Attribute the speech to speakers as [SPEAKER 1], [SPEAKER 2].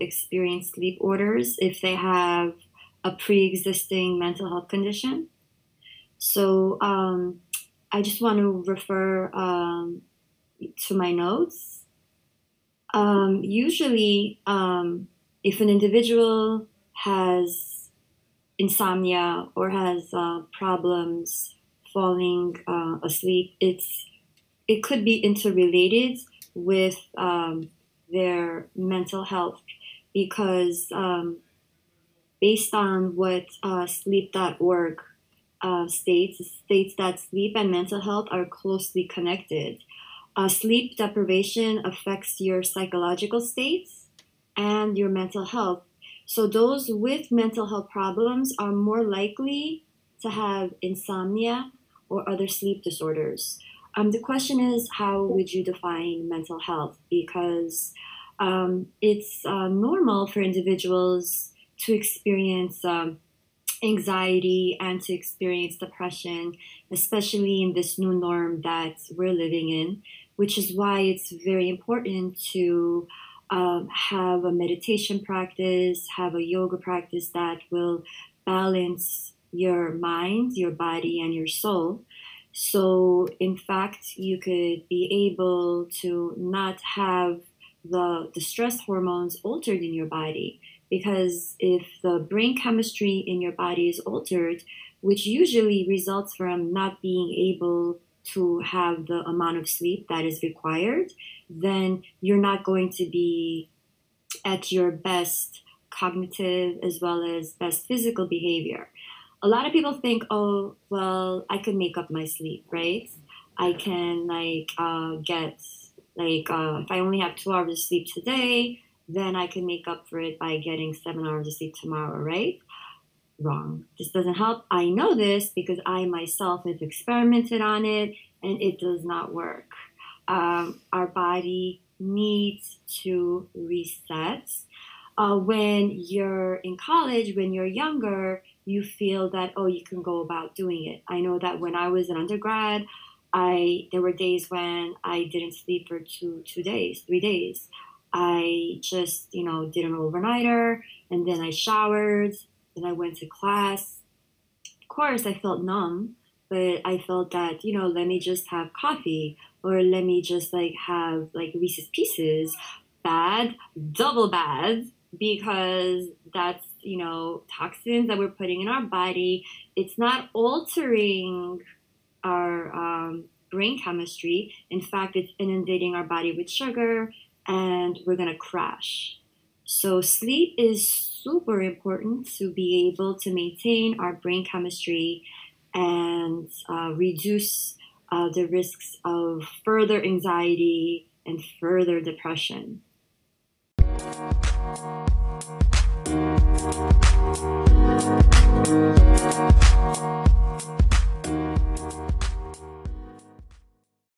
[SPEAKER 1] experience sleep orders if they have a pre existing mental health condition. So um, I just want to refer um, to my notes. Um, usually, um, if an individual has insomnia or has uh, problems falling uh, asleep, it's it could be interrelated with um, their mental health because um, based on what uh, sleep.org uh, states, states that sleep and mental health are closely connected. Uh, sleep deprivation affects your psychological states and your mental health. So, those with mental health problems are more likely to have insomnia or other sleep disorders. Um, the question is, how would you define mental health? Because um, it's uh, normal for individuals to experience um, anxiety and to experience depression, especially in this new norm that we're living in, which is why it's very important to um, have a meditation practice, have a yoga practice that will balance your mind, your body, and your soul. So, in fact, you could be able to not have the, the stress hormones altered in your body. Because if the brain chemistry in your body is altered, which usually results from not being able to have the amount of sleep that is required, then you're not going to be at your best cognitive as well as best physical behavior a lot of people think, oh, well, I can make up my sleep, right? I can like uh, get like uh, if I only have two hours of sleep today, then I can make up for it by getting seven hours of sleep tomorrow, right? Wrong. This doesn't help. I know this because I myself have experimented on it and it does not work. Um, our body needs to reset. Uh, when you're in college, when you're younger, you feel that oh you can go about doing it. I know that when i was an undergrad i there were days when i didn't sleep for two two days three days. I just you know did an overnighter and then i showered then i went to class. Of course i felt numb but i felt that you know let me just have coffee or let me just like have like reese's pieces. Bad double bad because that's you know toxins that we're putting in our body. It's not altering our um, brain chemistry. In fact it's inundating our body with sugar and we're going to crash. So sleep is super important to be able to maintain our brain chemistry and uh, reduce uh, the risks of further anxiety and further depression. Thank you.